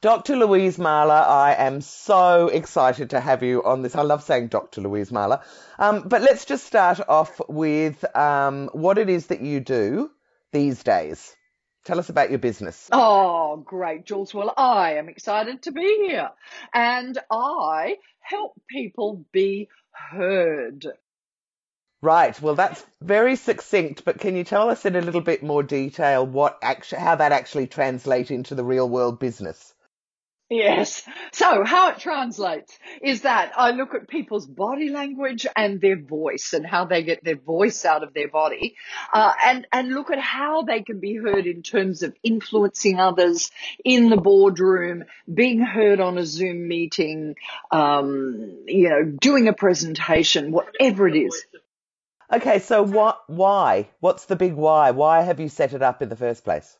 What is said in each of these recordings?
Dr. Louise Mahler, I am so excited to have you on this. I love saying Dr. Louise Mahler. Um, but let's just start off with um, what it is that you do these days. Tell us about your business. Oh, great, Jules. Well, I am excited to be here. And I help people be heard. Right. Well, that's very succinct, but can you tell us in a little bit more detail what actually, how that actually translates into the real world business? Yes. So how it translates is that I look at people's body language and their voice and how they get their voice out of their body, uh, and and look at how they can be heard in terms of influencing others in the boardroom, being heard on a Zoom meeting, um, you know, doing a presentation, whatever it is. Okay. So what? Why? What's the big why? Why have you set it up in the first place?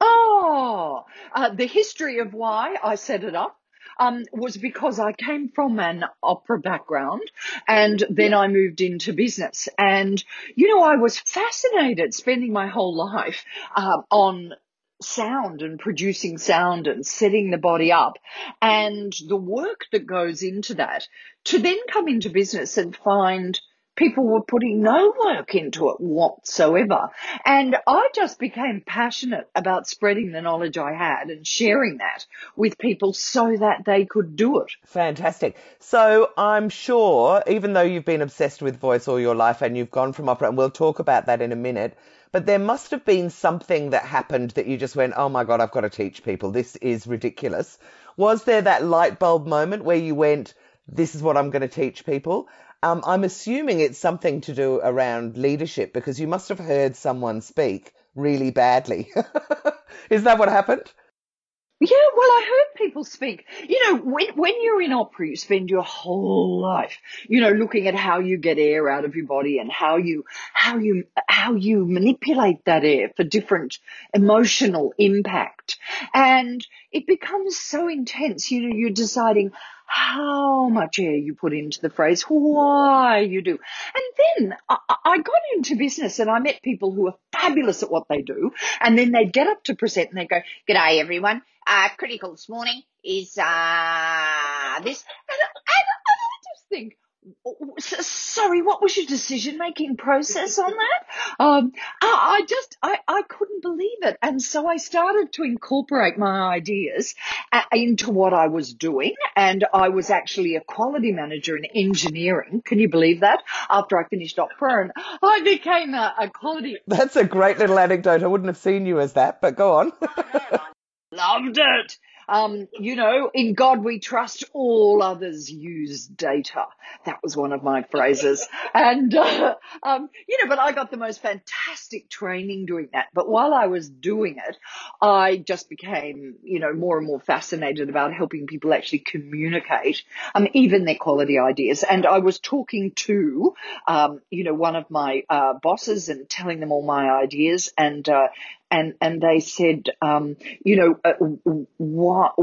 Oh, uh, the history of why I set it up um, was because I came from an opera background and then I moved into business. And, you know, I was fascinated spending my whole life uh, on sound and producing sound and setting the body up and the work that goes into that to then come into business and find – people were putting no work into it whatsoever. And I just became passionate about spreading the knowledge I had and sharing that with people so that they could do it. Fantastic. So I'm sure, even though you've been obsessed with voice all your life and you've gone from opera, and we'll talk about that in a minute, but there must have been something that happened that you just went, oh my God, I've got to teach people. This is ridiculous. Was there that light bulb moment where you went, this is what I'm going to teach people? Um, I'm assuming it's something to do around leadership because you must have heard someone speak really badly. Is that what happened? Yeah, well, I heard people speak. You know, when, when you're in opera, you spend your whole life, you know, looking at how you get air out of your body and how you, how you, how you manipulate that air for different emotional impact. And it becomes so intense. You know, you're deciding how much air you put into the phrase, why you do. And then I, I got into business and I met people who are fabulous at what they do. And then they'd get up to present and they'd go, G'day everyone. Uh, critical this morning is, uh, this. And, and I just think, sorry, what was your decision making process on that? Um, I, I, just, I, I couldn't believe it. And so I started to incorporate my ideas uh, into what I was doing. And I was actually a quality manager in engineering. Can you believe that? After I finished opera and I became a, a quality. That's a great little anecdote. I wouldn't have seen you as that, but go on. Loved it. Um, you know, in God we trust, all others use data. That was one of my phrases. And, uh, um, you know, but I got the most fantastic training doing that. But while I was doing it, I just became, you know, more and more fascinated about helping people actually communicate, um, even their quality ideas. And I was talking to, um, you know, one of my, uh, bosses and telling them all my ideas and, uh, and and they said, um, you know, uh, what?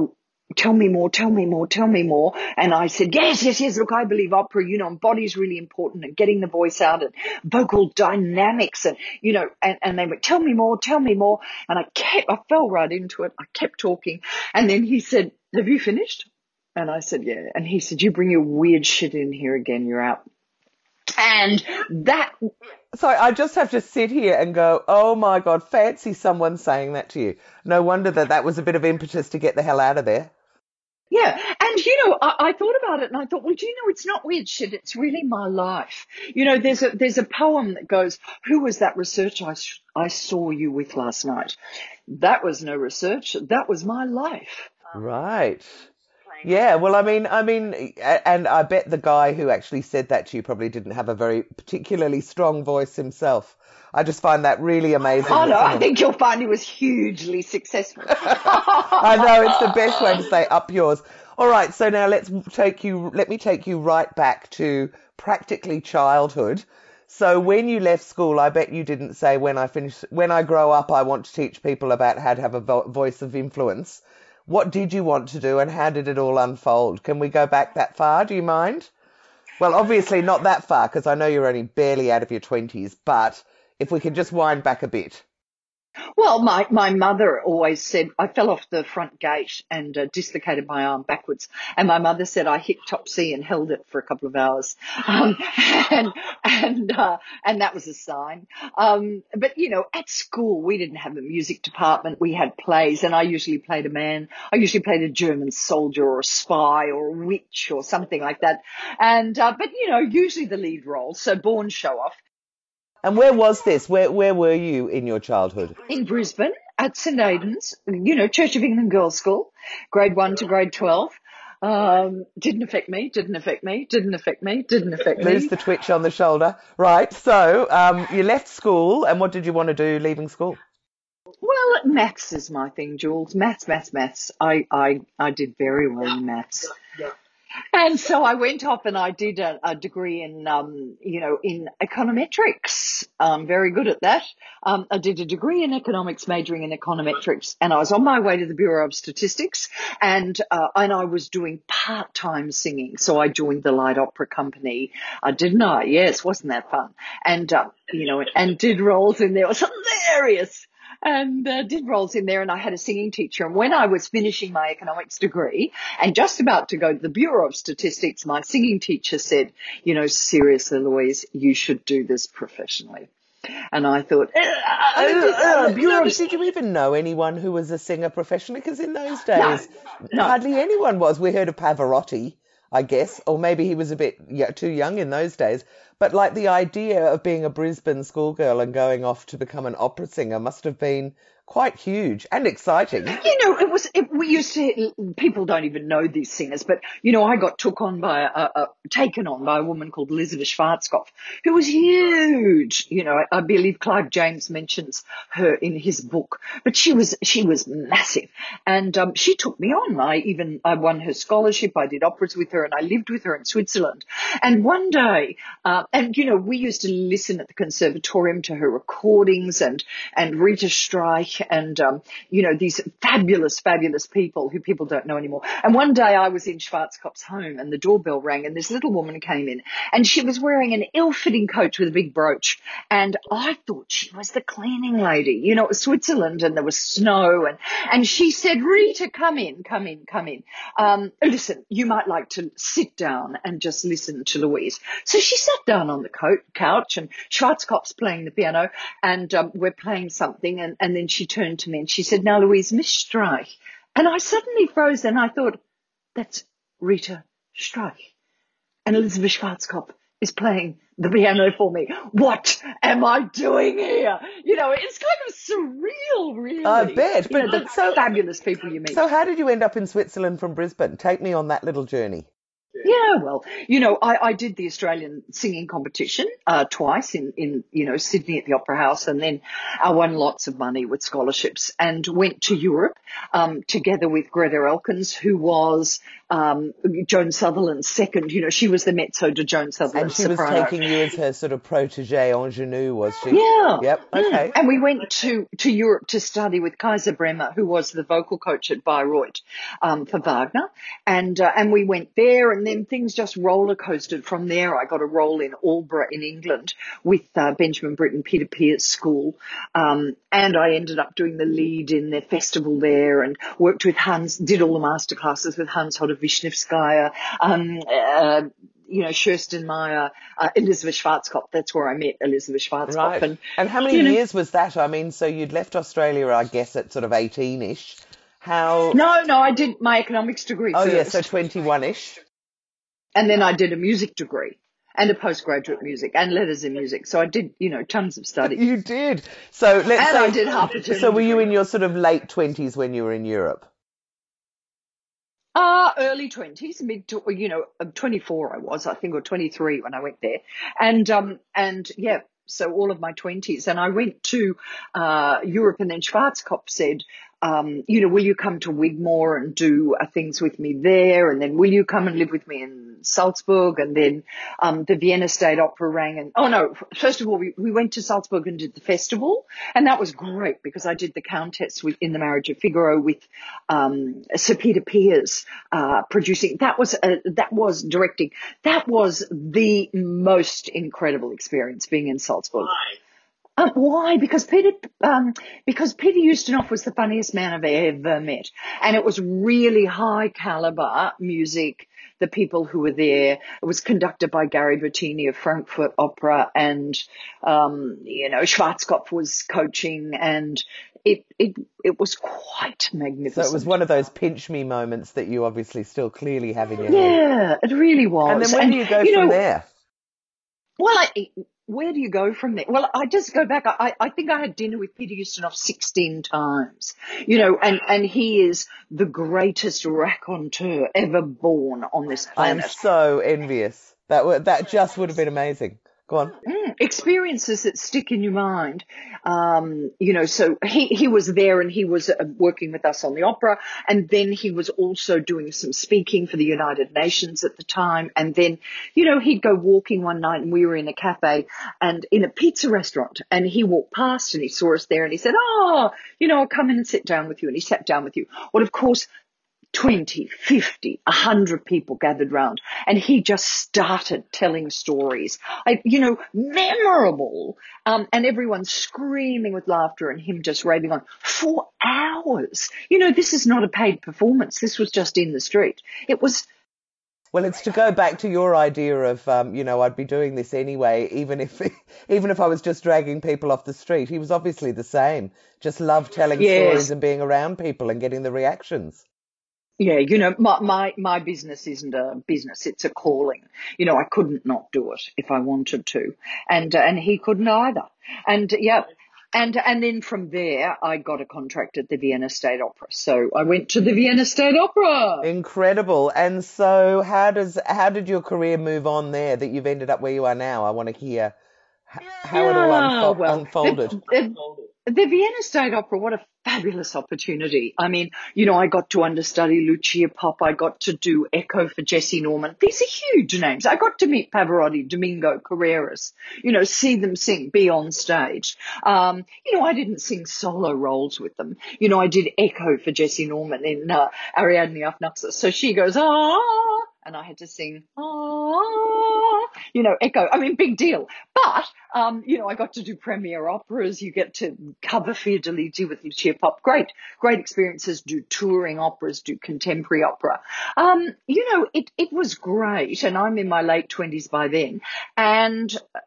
Tell me more, tell me more, tell me more. And I said, yes, yes, yes. Look, I believe opera, you know, and body's really important and getting the voice out and vocal dynamics and, you know, and, and they went, tell me more, tell me more. And I kept, I fell right into it. I kept talking. And then he said, have you finished? And I said, yeah. And he said, you bring your weird shit in here again. You're out. And that. So I just have to sit here and go, oh my God, fancy someone saying that to you. No wonder that that was a bit of impetus to get the hell out of there. Yeah. And, you know, I, I, thought about it and I thought, well, do you know, it's not weird shit. It's really my life. You know, there's a, there's a poem that goes, who was that research I, I saw you with last night? That was no research. That was my life. Right. Yeah, well, I mean, I mean, and I bet the guy who actually said that to you probably didn't have a very particularly strong voice himself. I just find that really amazing. Oh no, I think you'll find he was hugely successful. I know it's the best way to say up yours. All right, so now let's take you. Let me take you right back to practically childhood. So when you left school, I bet you didn't say when I finish, when I grow up, I want to teach people about how to have a vo- voice of influence. What did you want to do, and how did it all unfold? Can we go back that far? Do you mind? Well, obviously not that far because I know you're only barely out of your twenties. But if we can just wind back a bit. Well, my, my mother always said I fell off the front gate and uh, dislocated my arm backwards. And my mother said I hit top C and held it for a couple of hours. Um, and, and, uh, and that was a sign. Um, but you know, at school, we didn't have a music department. We had plays and I usually played a man. I usually played a German soldier or a spy or a witch or something like that. And, uh, but you know, usually the lead role. So born show off. And where was this? Where where were you in your childhood? in Brisbane at St Aidan's, you know, Church of England Girls' School, grade one to grade 12. Um, didn't affect me, didn't affect me, didn't affect me, didn't affect me. Lose the twitch on the shoulder. Right. So um, you left school, and what did you want to do leaving school? Well, maths is my thing, Jules. Maths, maths, maths. I, I, I did very well in maths. And so I went off and I did a, a degree in, um, you know, in econometrics. I'm very good at that. Um, I did a degree in economics, majoring in econometrics, and I was on my way to the Bureau of Statistics, and uh, and I was doing part-time singing. So I joined the Light Opera Company, uh, didn't I? Yes, wasn't that fun? And uh, you know, and did roles in there. It was hilarious and uh, did roles in there and I had a singing teacher. And when I was finishing my economics degree and just about to go to the Bureau of Statistics, my singing teacher said, you know, seriously, Louise, you should do this professionally. And I thought, uh, I did, uh, uh, no, did you even know anyone who was a singer professionally? Because in those days, no. hardly anyone was. We heard of Pavarotti, I guess, or maybe he was a bit too young in those days. But like the idea of being a Brisbane schoolgirl and going off to become an opera singer must have been quite huge and exciting. You know, it was, it, we used to, people don't even know these singers, but, you know, I got took on by, a, a, taken on by a woman called Elisabeth Schwarzkopf, who was huge. You know, I, I believe Clive James mentions her in his book, but she was, she was massive. And, um, she took me on. I even, I won her scholarship. I did operas with her and I lived with her in Switzerland. And one day, uh, and, you know, we used to listen at the conservatorium to her recordings and, and Rita Streich and, um, you know, these fabulous, fabulous people who people don't know anymore. And one day I was in Schwarzkopf's home and the doorbell rang and this little woman came in and she was wearing an ill-fitting coat with a big brooch. And I thought she was the cleaning lady. You know, it was Switzerland and there was snow and, and she said, Rita, come in, come in, come in. Um, listen, you might like to sit down and just listen to Louise. So she sat down on the coat, couch and Schwarzkopf's playing the piano and um, we're playing something and, and then she turned to me and she said, now Louise, Miss Streich. And I suddenly froze and I thought, that's Rita Streich. And Elisabeth Schwarzkopf is playing the piano for me. What am I doing here? You know, it's kind of surreal, really. I bet, You but- know, but so- fabulous people you meet. So how did you end up in Switzerland from Brisbane? Take me on that little journey. Yeah, well, you know, I, I did the Australian singing competition uh, twice in, in, you know, Sydney at the Opera House, and then I won lots of money with scholarships and went to Europe um, together with Greta Elkins, who was um, Joan Sutherland's second. You know, she was the mezzo to Joan Sutherland And she was taking you as her sort of protege ingenue, was she? Yeah. Yep. Mm. Okay. And we went to, to Europe to study with Kaiser Bremer, who was the vocal coach at Bayreuth um, for Wagner. And, uh, and we went there and then things just roller coasted from there. I got a role in Aldeburgh in England with uh, Benjamin Britten, Peter Pears School. Um, and I ended up doing the lead in their festival there and worked with Hans, did all the masterclasses with Hans Wisniewskaja, um, uh, you know, Kerstin Meyer, uh, Elisabeth Schwarzkopf. That's where I met Elisabeth Schwarzkopf. Right. And, And how many you know- years was that? I mean, so you'd left Australia, I guess, at sort of 18-ish. How? no, no, I did my economics degree oh, first. yeah, so 21-ish. And then I did a music degree and a postgraduate music and letters in music. So I did, you know, tons of study. You did. So let's And say, I did half a So were you in your sort of late 20s when you were in Europe? Uh, early twenties, mid, to, you know, um, 24 I was, I think, or 23 when I went there. And, um, and yeah, so all of my 20s. And I went to uh, Europe, and then Schwarzkopf said, um, you know, will you come to Wigmore and do uh, things with me there? And then will you come and live with me in Salzburg? And then um, the Vienna State Opera rang. And oh no, first of all, we, we went to Salzburg and did the festival, and that was great because I did the Countess with, in the Marriage of Figaro with um, Sir Peter Pears uh, producing. That was uh, that was directing. That was the most incredible experience being in Salzburg. Why? Um, why? Because Peter, um, because Peter Ustinov was the funniest man I've ever met, and it was really high caliber music. The people who were there, it was conducted by Gary Bertini of Frankfurt Opera, and um, you know Schwarzkopf was coaching, and it it it was quite magnificent. So it was one of those pinch me moments that you obviously still clearly have in your head. yeah, it really was. And then where do you go you from know, there? Well, I, where do you go from there? Well, I just go back. I, I think I had dinner with Peter Ustinov 16 times, you know, and, and he is the greatest raconteur ever born on this planet. I'm so envious. That would that just would have been amazing. Go on. Mm, experiences that stick in your mind. Um, you know, so he, he was there and he was uh, working with us on the opera. And then he was also doing some speaking for the United Nations at the time. And then, you know, he'd go walking one night and we were in a cafe and in a pizza restaurant and he walked past and he saw us there and he said, Oh, you know, I'll come in and sit down with you. And he sat down with you. Well, of course, 20, 50, 100 people gathered round and he just started telling stories. I, you know, memorable. Um, and everyone screaming with laughter and him just raving on for hours. You know, this is not a paid performance. This was just in the street. It was, Well, it's to go back to your idea of, um, you know, I'd be doing this anyway, even if, even if I was just dragging people off the street. He was obviously the same. Just loved telling Yes. stories and being around people and getting the reactions. Yeah, you know, my, my, my business isn't a business. It's a calling. You know, I couldn't not do it if I wanted to. And, uh, and he couldn't either. And yeah. And, and then from there, I got a contract at the Vienna State Opera. So I went to the Vienna State Opera. Incredible. And so, how does how did your career move on there that you've ended up where you are now? I want to hear how it all unfo- well, unfolded. the- The Vienna State Opera, what a fabulous opportunity. I mean, you know, I got to understudy Lucia Popp. I got to do Echo for Jessye Norman. These are huge names. I got to meet Pavarotti, Domingo, Carreras, you know, see them sing, be on stage. Um, you know, I didn't sing solo roles with them. You know, I did Echo for Jessye Norman in uh, Ariadne auf Naxos. So she goes, ah, and I had to sing, ah, you know, Echo. I mean, big deal. But, um, you know, I got to do premiere operas. You get to cover Fiordiligi with Lucia Popp. Great, great experiences. Do touring operas, do contemporary opera. Um, you know, it, it was great. And I'm in my late twenties by then. And, uh,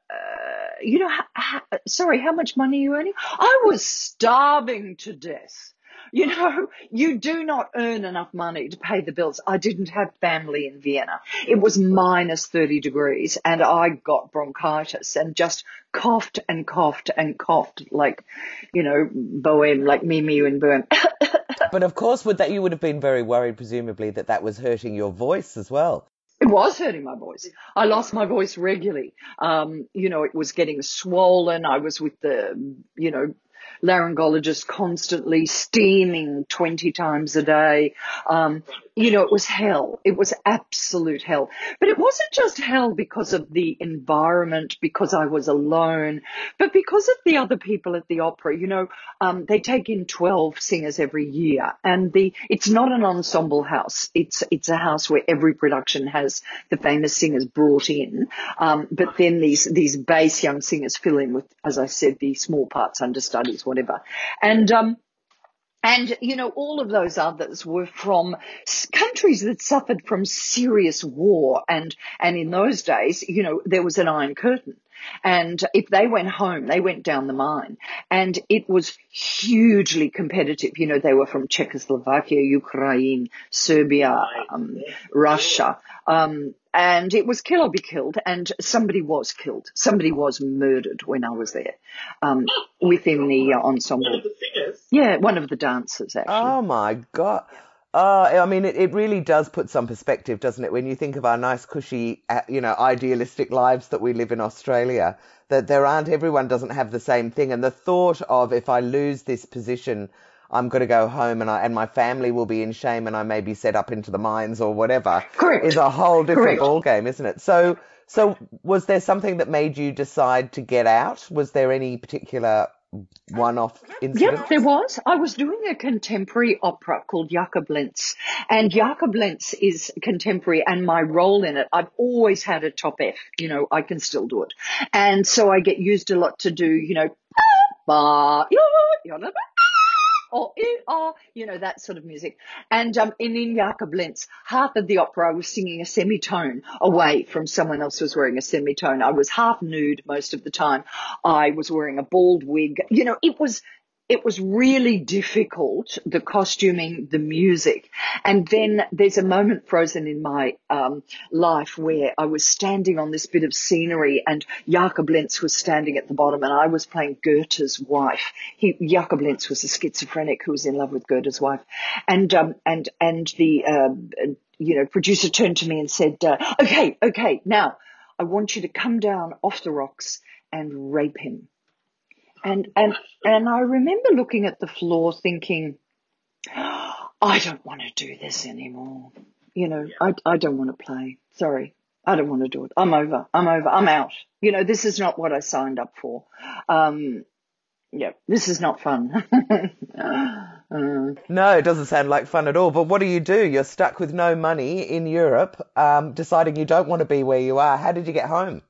you know, ha- ha- sorry, how much money are you earning? I was starving to death. You know, you do not earn enough money to pay the bills. I didn't have family in Vienna. It was minus 30 degrees and I got bronchitis and just coughed and coughed and coughed like, you know, Bohem, like Mimi and Bohem. But of course, would that you would have been very worried, presumably, that that was hurting your voice as well. It was hurting my voice. I lost my voice regularly. Um, you know, it was getting swollen. I was with the, you know, laryngologist constantly steaming 20 times a day. Um, you know, it was hell. It was absolute hell. But it wasn't just hell because of the environment, because I was alone, but because of the other people at the opera. You know, um, they take in 12 singers every year and the, it's not an ensemble house. It's, it's a house where every production has the famous singers brought in. Um, but then these, these bass young singers fill in with, as I said, the small parts, understudies, whatever. And, um, and, you know, all of those others were from countries that suffered from serious war. And, and in those days, you know, there was an Iron Curtain. And if they went home, they went down the mine. And it was hugely competitive. You know, they were from Czechoslovakia, Ukraine, Serbia, um, Russia. Um, and it was kill or be killed. And somebody was killed. Somebody was murdered when I was there, um, within the uh, One ensemble. of the singers. Yeah, one of the dancers actually. Oh my god! Oh, I mean, it, it really does put some perspective, doesn't it? When you think of our nice, cushy, uh, you know, idealistic lives that we live in Australia, that there aren't, everyone doesn't have the same thing. And the thought of if I lose this position, I'm going to go home and I, and my family will be in shame and I may be set up into the mines or whatever Correct. is a whole different Correct. ball game, isn't it? So, so was there something that made you decide to get out? Was there any particular one-off incident? Yep, there was. I was doing a contemporary opera called Jakob Lenz. And Jakob Lenz is contemporary and my role in it, I've always had a top F. You know, I can still do it. And so I get used a lot to do, you know, ba, or or you know that sort of music. And um, in in Jakob Lenz, half of the opera I was singing a semitone away from someone else who was wearing a semitone. I was half nude most of the time. I was wearing a bald wig. You know, it was it was really difficult, the costuming, the music. And then there's a moment frozen in my um, life where I was standing on this bit of scenery and Jakob Lenz was standing at the bottom and I was playing Goethe's wife. He, Jakob Lenz was a schizophrenic who was in love with Goethe's wife. And, um, and, and the, uh, you know, producer turned to me and said, uh, okay, okay, now I want you to come down off the rocks and rape him. And, and, and I remember looking at the floor thinking, I don't want to do this anymore. You know, I, I don't want to play. Sorry. I don't want to do it. I'm over. I'm over. I'm out. You know, this is not what I signed up for. Um, yeah, this is not fun. uh, no, it doesn't sound like fun at all. But what do you do? You're stuck with no money in Europe, um, deciding you don't want to be where you are. How did you get home?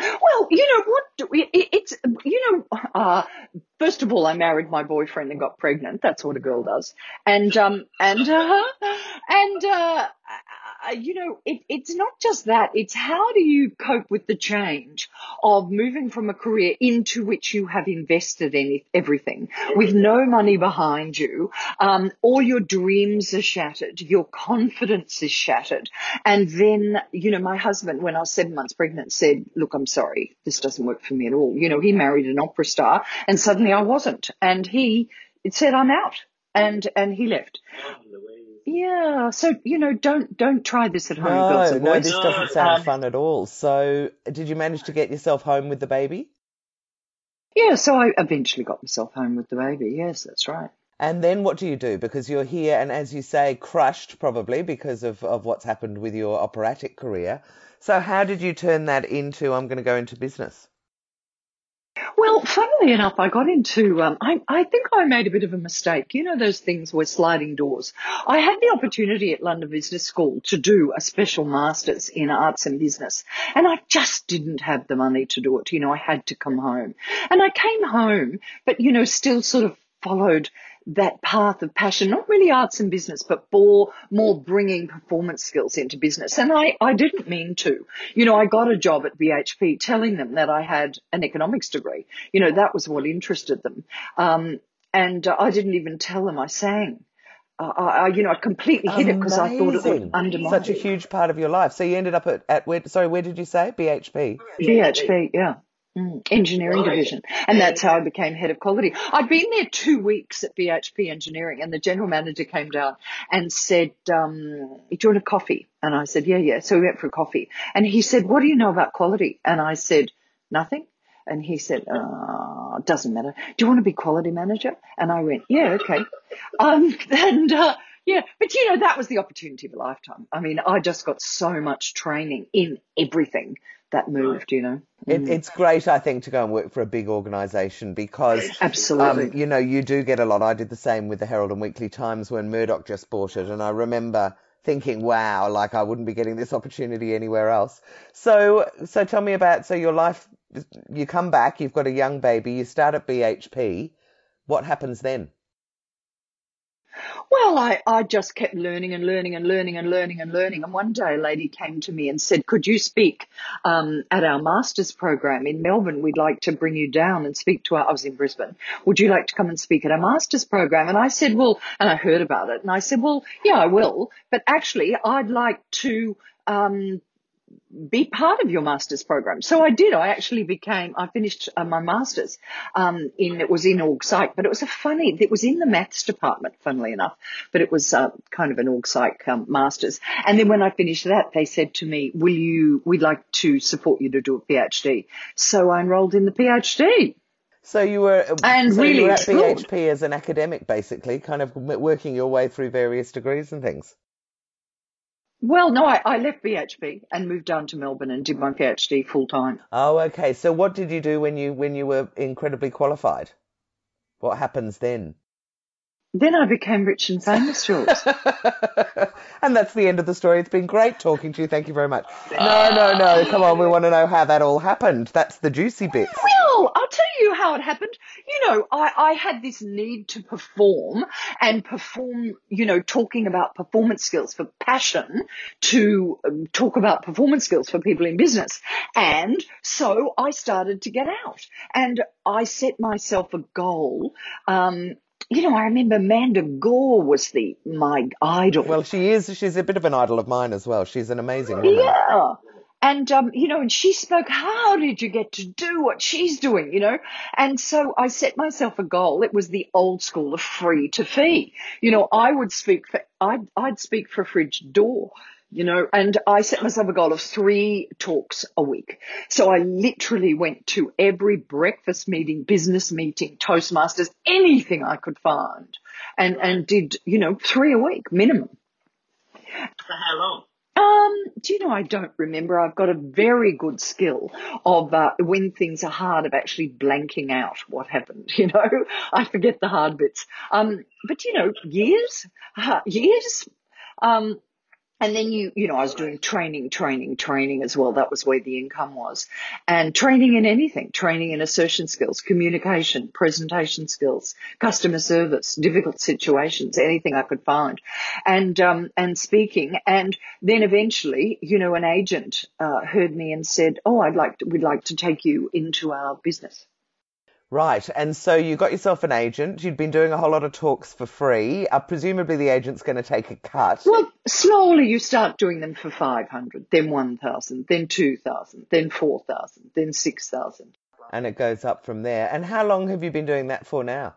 Well, you know what? It's you know, uh, first of all, I married my boyfriend and got pregnant. That's what a girl does. And um and uh, and uh, you know, it, it's not just that. It's how do you cope with the change of moving from a career into which you have invested in everything with no money behind you. Um, all your dreams are shattered. Your confidence is shattered. And then, you know, my husband, when I was seven months pregnant, said, look, I'm sorry. This doesn't work for me at all. You know, he married an opera star and suddenly I wasn't. And he said, I'm out. And, and he left. Yeah, so you know, don't don't try this at home, no, girls and No, boys. this doesn't sound um, fun at all. So, did you manage to get yourself home with the baby? Yeah, so I eventually got myself home with the baby. Yes, that's right. And then what do you do? Because you're here, and as you say, crushed probably because of of what's happened with your operatic career. So, how did you turn that into? I'm going to go into business. Well, funnily enough, I got into, um, I, I think I made a bit of a mistake. You know, those things were sliding doors. I had the opportunity at London Business School to do a special master's in arts and business, and I just didn't have the money to do it. You know, I had to come home. And I came home, but, you know, still sort of followed that path of passion, not really arts and business, but more, more bringing performance skills into business. And I, I didn't mean to. You know, I got a job at BHP telling them that I had an economics degree. You know, that was what interested them. Um, and uh, I didn't even tell them I sang. Uh, I, you know, I completely hid it because I thought it would undermine such a huge part of your life. So you ended up at, at where? Sorry, where did you say? BHP. BHP, yeah. Mm, engineering right. division. And that's how I became head of quality. I'd been there two weeks at BHP Engineering and the general manager came down and said, um, do you want a coffee? And I said, yeah, yeah. So we went for a coffee and he said, what do you know about quality? And I said, nothing. And he said, uh, doesn't matter. Do you want to be quality manager? And I went, yeah, okay. Um, and, uh, yeah, but you know, that was the opportunity of a lifetime. I mean, I just got so much training in everything that moved, you know. It, mm. it's great, I think, to go and work for a big organisation because, absolutely, um, you know, you do get a lot. I did the same with the Herald and Weekly Times when Murdoch just bought it, and I remember thinking, "Wow, like I wouldn't be getting this opportunity anywhere else." So, so tell me about so your life. You come back, you've got a young baby, you start at BHP. What happens then? Well, I, I just kept learning and learning and learning and learning and learning. And one day a lady came to me and said, could you speak um, at our master's program in Melbourne? We'd like to bring you down and speak to our, I was in Brisbane. Would you like to come and speak at our master's program? And I said, well, and I heard about it and I said, well, yeah, I will. But actually, I'd like to um, be part of your master's program. So I did. I actually became, I finished uh, my master's, um, in, it was in org psych, but it was a funny, it was in the maths department, funnily enough, but it was, uh, kind of an org psych, um, master's. And then when I finished that, they said to me, will you, we'd like to support you to do a PhD. So I enrolled in the PhD. So you were and so really you were at explored. BHP as an academic, basically, kind of working your way through various degrees and things. Well, no, I, I left BHP and moved down to Melbourne and did my PhD full time. Oh, okay. So what did you do when you when you were incredibly qualified? What happens then? Then I became rich and famous, Jules. and that's the end of the story. It's been great talking to you. Thank you very much. No, no, no. Come on. We want to know how that all happened. That's the juicy bit. Well, I'll tell you how it happened. You know, I, I had this need to perform and perform, you know, talking about performance skills for passion to um, talk about performance skills for people in business. And so I started to get out and I set myself a goal. Um, you know, I remember Amanda Gore was the my idol. Well, she is. She's a bit of an idol of mine as well. She's an amazing woman. Yeah. And, um, you know, and she spoke, how did you get to do what she's doing, you know? And so I set myself a goal. It was the old school of free to fee. You know, I would speak for, I'd, I'd speak for a Fridge Door, you know, and I set myself a goal of three talks a week. So I literally went to every breakfast meeting, business meeting, Toastmasters, anything I could find and, and did, you know, three a week minimum. For how long? Um, do you know, I don't remember. I've got a very good skill of uh, when things are hard of actually blanking out what happened. You know, I forget the hard bits. Um, but you know, years, uh, years. Um, and then you, you know, I was doing training, training, training as well. That was where the income was. And training in anything, training in assertion skills, communication, presentation skills, customer service, difficult situations, anything I could find. And, um, and speaking. And then eventually, you know, an agent, uh, heard me and said, Oh, I'd like to, we'd like to take you into our business. Right. And so you got yourself an agent. You'd been doing a whole lot of talks for free. Uh, presumably the agent's going to take a cut. Well, slowly you start doing them for 500, then 1,000, then 2,000, then 4,000, then 6,000. And it goes up from there. And how long have you been doing that for now?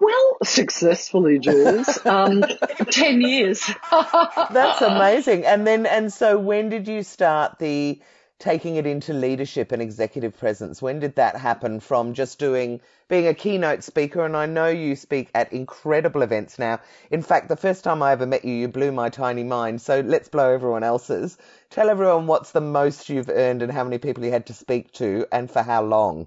Well, successfully, Jules. Um, 10 years. That's amazing. And then, and so when did you start the taking it into leadership and executive presence? When did that happen from just doing, being a keynote speaker? And I know you speak at incredible events now. In fact, the first time I ever met you, you blew my tiny mind. So let's blow everyone else's. Tell everyone what's the most you've earned and how many people you had to speak to and for how long.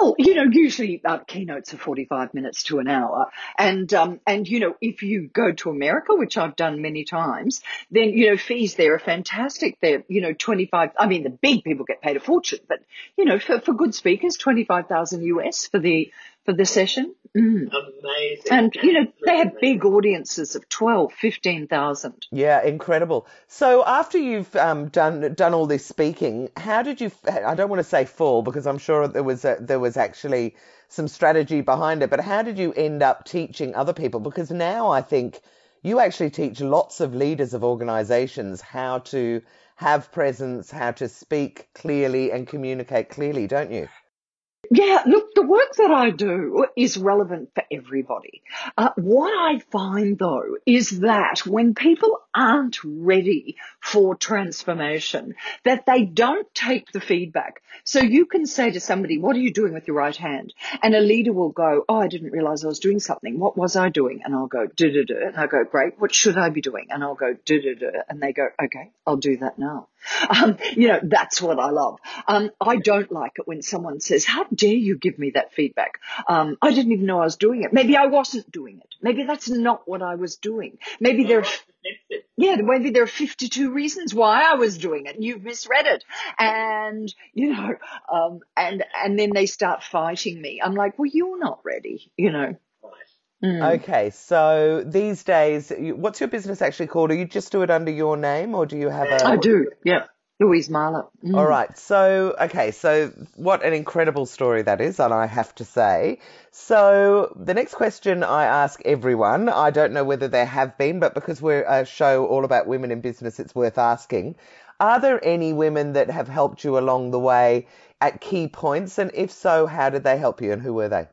Well, you know, usually uh, keynotes are 45 minutes to an hour. And, um, and, you know, if you go to America, which I've done many times, then, you know, fees there are fantastic. They're, you know, 25, I mean, the big people get paid a fortune, but, you know, for, for good speakers, 25,000 US for the, for the session. Mm. Amazing. And, you know, they have big audiences of 12, 15,000. Yeah, incredible. So after you've um, done done all this speaking, how did you? I don't want to say fall because I'm sure there was a, there was actually some strategy behind it. But how did you end up teaching other people? Because now I think you actually teach lots of leaders of organisations how to have presence, how to speak clearly and communicate clearly, don't you? Yeah, look, the work that I do is relevant for everybody. Uh, what I find though is that when people aren't ready for transformation, that they don't take the feedback. So you can say to somebody, what are you doing with your right hand? And a leader will go, oh, I didn't realize I was doing something. What was I doing? And I'll go, da da da. And I go, great. What should I be doing? And I'll go, da da da. And they go, okay, I'll do that now. Um, you know, that's what I love. Um, I don't like it when someone says, how dare you give me that feedback? Um, I didn't even know I was doing it. Maybe I wasn't doing it. Maybe that's not what I was doing. Maybe there, yeah, maybe there are 52 reasons why I was doing it. You've misread it. And, you know, um, and, and then they start fighting me. I'm like, well, you're not ready, you know. Mm. Okay, so these days, what's your business actually called? Do you just do it under your name, or do you have a? I do, yeah. Louise Mahler. Mm. All right. So, okay. So, what an incredible story that is, and I have to say. So, the next question I ask everyone, I don't know whether there have been, but because we're a show all about women in business, it's worth asking. Are there any women that have helped you along the way at key points? And if so, how did they help you and who were they?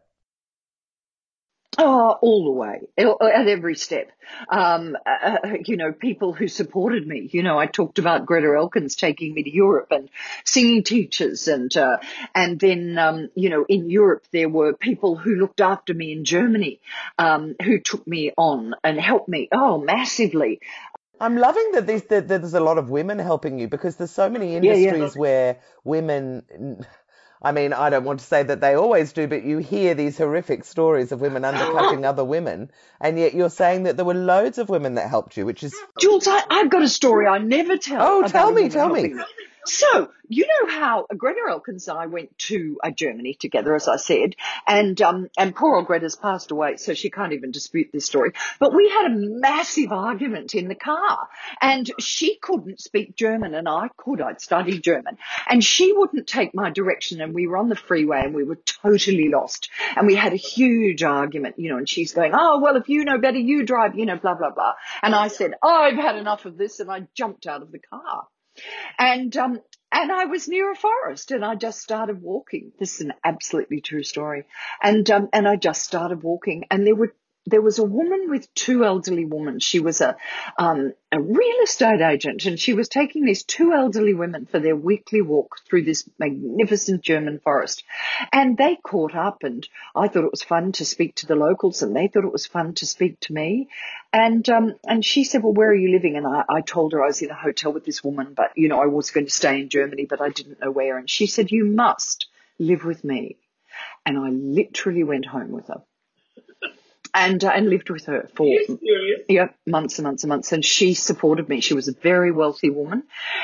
Oh, all the way, at every step. Um, uh, you know, people who supported me. You know, I talked about Greta Elkins taking me to Europe and singing teachers, and uh, and then um, you know, in Europe there were people who looked after me in Germany, um, who took me on and helped me. Oh, massively. I'm loving that, that there's a lot of women helping you because there's so many industries yeah, yeah. where women I mean, I don't want to say that they always do, but you hear these horrific stories of women undercutting other women, and yet you're saying that there were loads of women that helped you, which is Jules. I, have got a story I never tell. Oh, tell me, tell me. So, you know how Greta Elkins and I went to uh, Germany together, as I said, and, um, and poor old Greta's passed away, so she can't even dispute this story. But we had a massive argument in the car, and she couldn't speak German, and I could. I'd studied German, and she wouldn't take my direction, and we were on the freeway, and we were totally lost, and we had a huge argument, you know, and she's going, oh, well, if you know better, you drive, you know, blah, blah, blah. And I said, I've had enough of this, and I jumped out of the car. And um, and I was near a forest and I just started walking. This is an absolutely true story. And um, and I just started walking and there were there was a woman with two elderly women. She was a, um, a real estate agent and she was taking these two elderly women for their weekly walk through this magnificent German forest. And they caught up and I thought it was fun to speak to the locals and they thought it was fun to speak to me. And, um, and she said, well, where are you living? And I, I told her I was in a hotel with this woman, but you know, I was going to stay in Germany, but I didn't know where. And she said, you must live with me. And I literally went home with her and uh, and lived with her for yeah months and months and months. And she supported me. She was a very wealthy woman,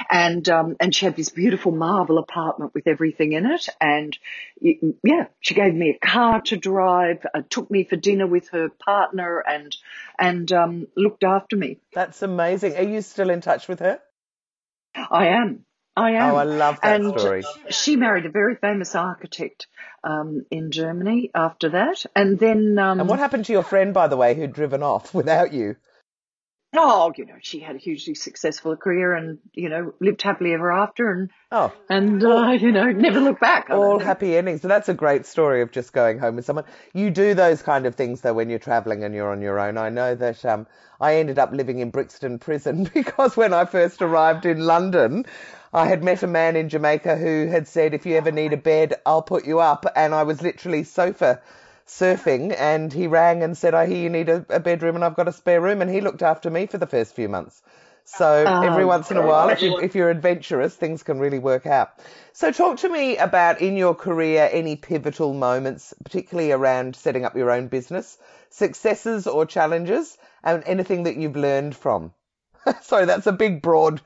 and um, and she had this beautiful marble apartment with everything in it. And yeah, she gave me a car to drive, uh, took me for dinner with her partner, and and um, looked after me. That's amazing. Are you still in touch with her? I am. I am. Oh, I love that and story. She married a very famous architect um, in Germany after that, and then. Um, and what happened to your friend, by the way, who'd driven off without you? Oh, you know, she had a hugely successful career and, you know, lived happily ever after and, oh, and, uh, you know, never looked back. All happy endings. So that's a great story of just going home with someone. You do those kind of things though when you're traveling and you're on your own. I know that, um, I ended up living in Brixton prison because when I first arrived in London, I had met a man in Jamaica who had said, if you ever need a bed, I'll put you up. And I was literally sofa surfing and he rang and said, I hear you need a, a, bedroom and I've got a spare room. And he looked after me for the first few months. So oh, every once in a while, if, you, if you're adventurous, things can really work out. So talk to me about in your career any pivotal moments, particularly around setting up your own business, successes or challenges, and anything that you've learned from. Sorry, that's a big, broad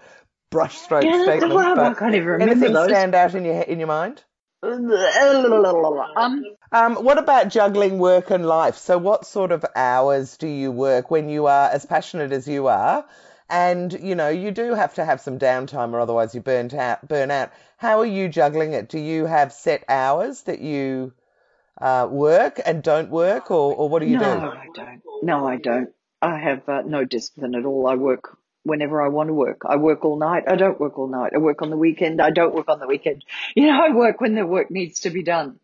brushstroke yeah, statement. Well, I can't even remember anything those. stand out in your in your mind? Um, um, what about juggling work and life? So, what sort of hours do you work when you are as passionate as you are? And you know, you do have to have some downtime, or otherwise you burn out. Burn out. How are you juggling it? Do you have set hours that you uh, work and don't work, or, or what do you no, do? No, I don't. No, I don't. I have uh, no discipline at all. I work whenever I want to work. I work all night. I don't work all night. I work on the weekend. I don't work on the weekend. You know, I work when the work needs to be done.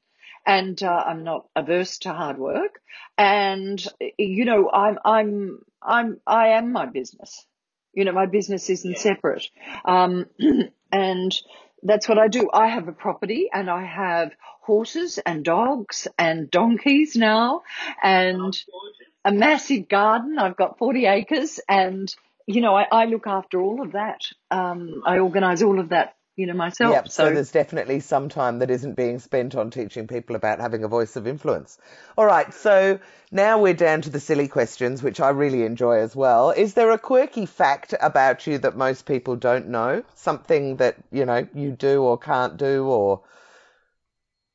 And uh, I'm not averse to hard work. And you know, I'm I'm I'm I am my business. You know, my business isn't separate. Um, and that's what I do. I have a property and I have horses and dogs and donkeys now and a massive garden. I've got 40 acres and you know, I, I look after all of that. Um, I organise all of that, you know, myself. Yep, so, so there's definitely some time that isn't being spent on teaching people about having a voice of influence. All right, so now we're down to the silly questions, which I really enjoy as well. Is there a quirky fact about you that most people don't know? Something that, you know, you do or can't do or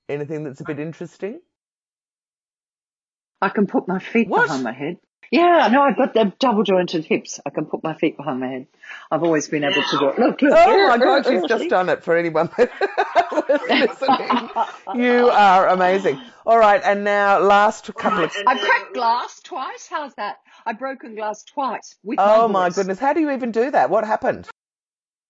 anything that's a bit interesting? I can put my feet what? behind my head. Yeah, no, I've got the double jointed hips. I can put my feet behind my head. I've always been able to do it. Look, look. Oh my oh, God, oh, she's just done it for anyone listening. You are amazing. All right, and now last couple of. I've cracked glass twice. How's that? I've broken glass twice with Oh my voice. goodness, how do you even do that? What happened?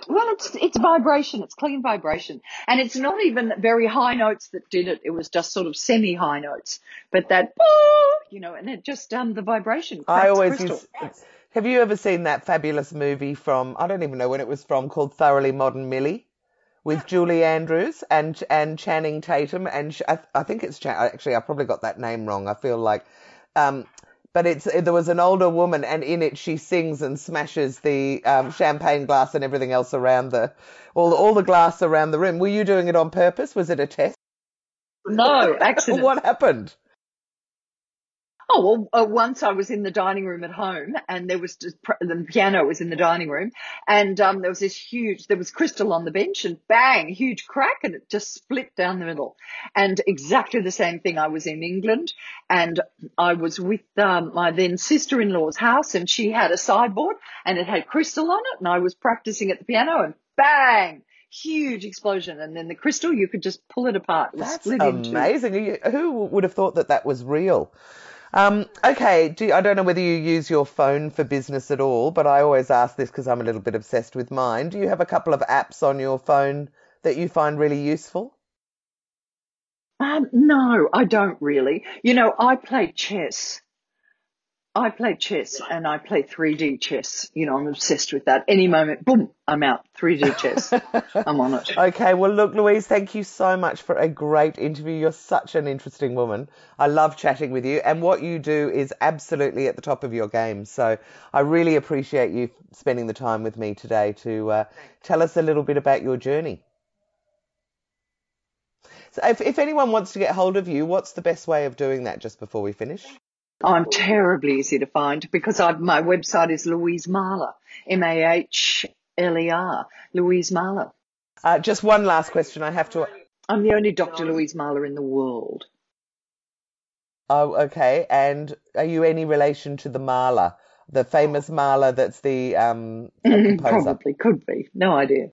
Well, it's it's vibration. It's clean vibration, and it's not even very high notes that did it. It was just sort of semi high notes, but that you know, and it just um the vibration. I always crystal. use. Have you ever seen that fabulous movie from I don't even know when it was from called Thoroughly Modern Millie with Julie Andrews and and Channing Tatum and I, I think it's Chan- actually I probably got that name wrong. I feel like um but it's there was an older woman and in it she sings and smashes the um, champagne glass and everything else around the all all the glass around the room. Were you doing it on purpose? Was it a test? No accident. what happened? Oh well, uh, once I was in the dining room at home, and there was just pr- the piano was in the dining room, and um, there was this huge, there was crystal on the bench, and bang, huge crack, and it just split down the middle. And exactly the same thing. I was in England, and I was with um, my then sister-in-law's house, and she had a sideboard, and it had crystal on it, and I was practicing at the piano, and bang. Huge explosion, and then the crystal you could just pull it apart. It That's split into amazing. Who would have thought that that was real? Um, okay, do, I don't know whether you use your phone for business at all, but I always ask this because I'm a little bit obsessed with mine. Do you have a couple of apps on your phone that you find really useful? Um, no, I don't really. You know, I play chess. I play chess and I play 3D chess. You know, I'm obsessed with that. Any moment, boom, I'm out. 3D chess. I'm on it. Okay, well, look, Louise, thank you so much for a great interview. You're such an interesting woman. I love chatting with you, and what you do is absolutely at the top of your game. So I really appreciate you spending the time with me today to uh, tell us a little bit about your journey. So if, if anyone wants to get hold of you, what's the best way of doing that just before we finish? I'm terribly easy to find because I've, my website is Louise Mahler. M-A-H-L-E-R. Louise Mahler. Uh, just one last question I have to. I'm the only Dr. Louise Mahler in the world. Oh, okay. And are you any relation to the Mahler, the famous Mahler that's the um, composer? Probably could be. No idea.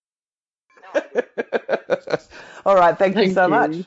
All right, thank, you so you. much.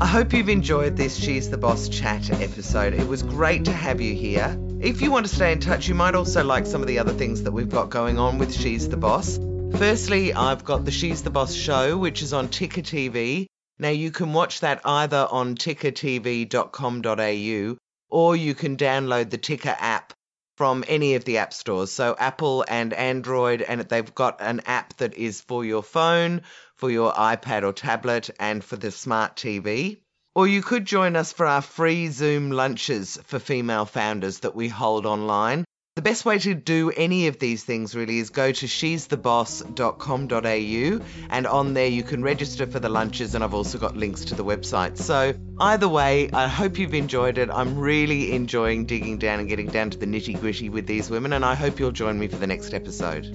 I hope you've enjoyed this She's the Boss chat episode. It was great to have you here. If you want to stay in touch, you might also like some of the other things that we've got going on with She's the Boss. Firstly, I've got the She's the Boss show, which is on Ticker TV. Now, you can watch that either on tickertv.com.au or you can download the Ticker app from any of the app stores. So Apple and Android, and they've got an app that is for your phone, for your iPad or tablet, and for the smart TV. Or you could join us for our free Zoom lunches for female founders that we hold online. The best way to do any of these things really is go to she'stheboss.com.au and on there you can register for the lunches and I've also got links to the website. So either way, I hope you've enjoyed it. I'm really enjoying digging down and getting down to the nitty gritty with these women and I hope you'll join me for the next episode.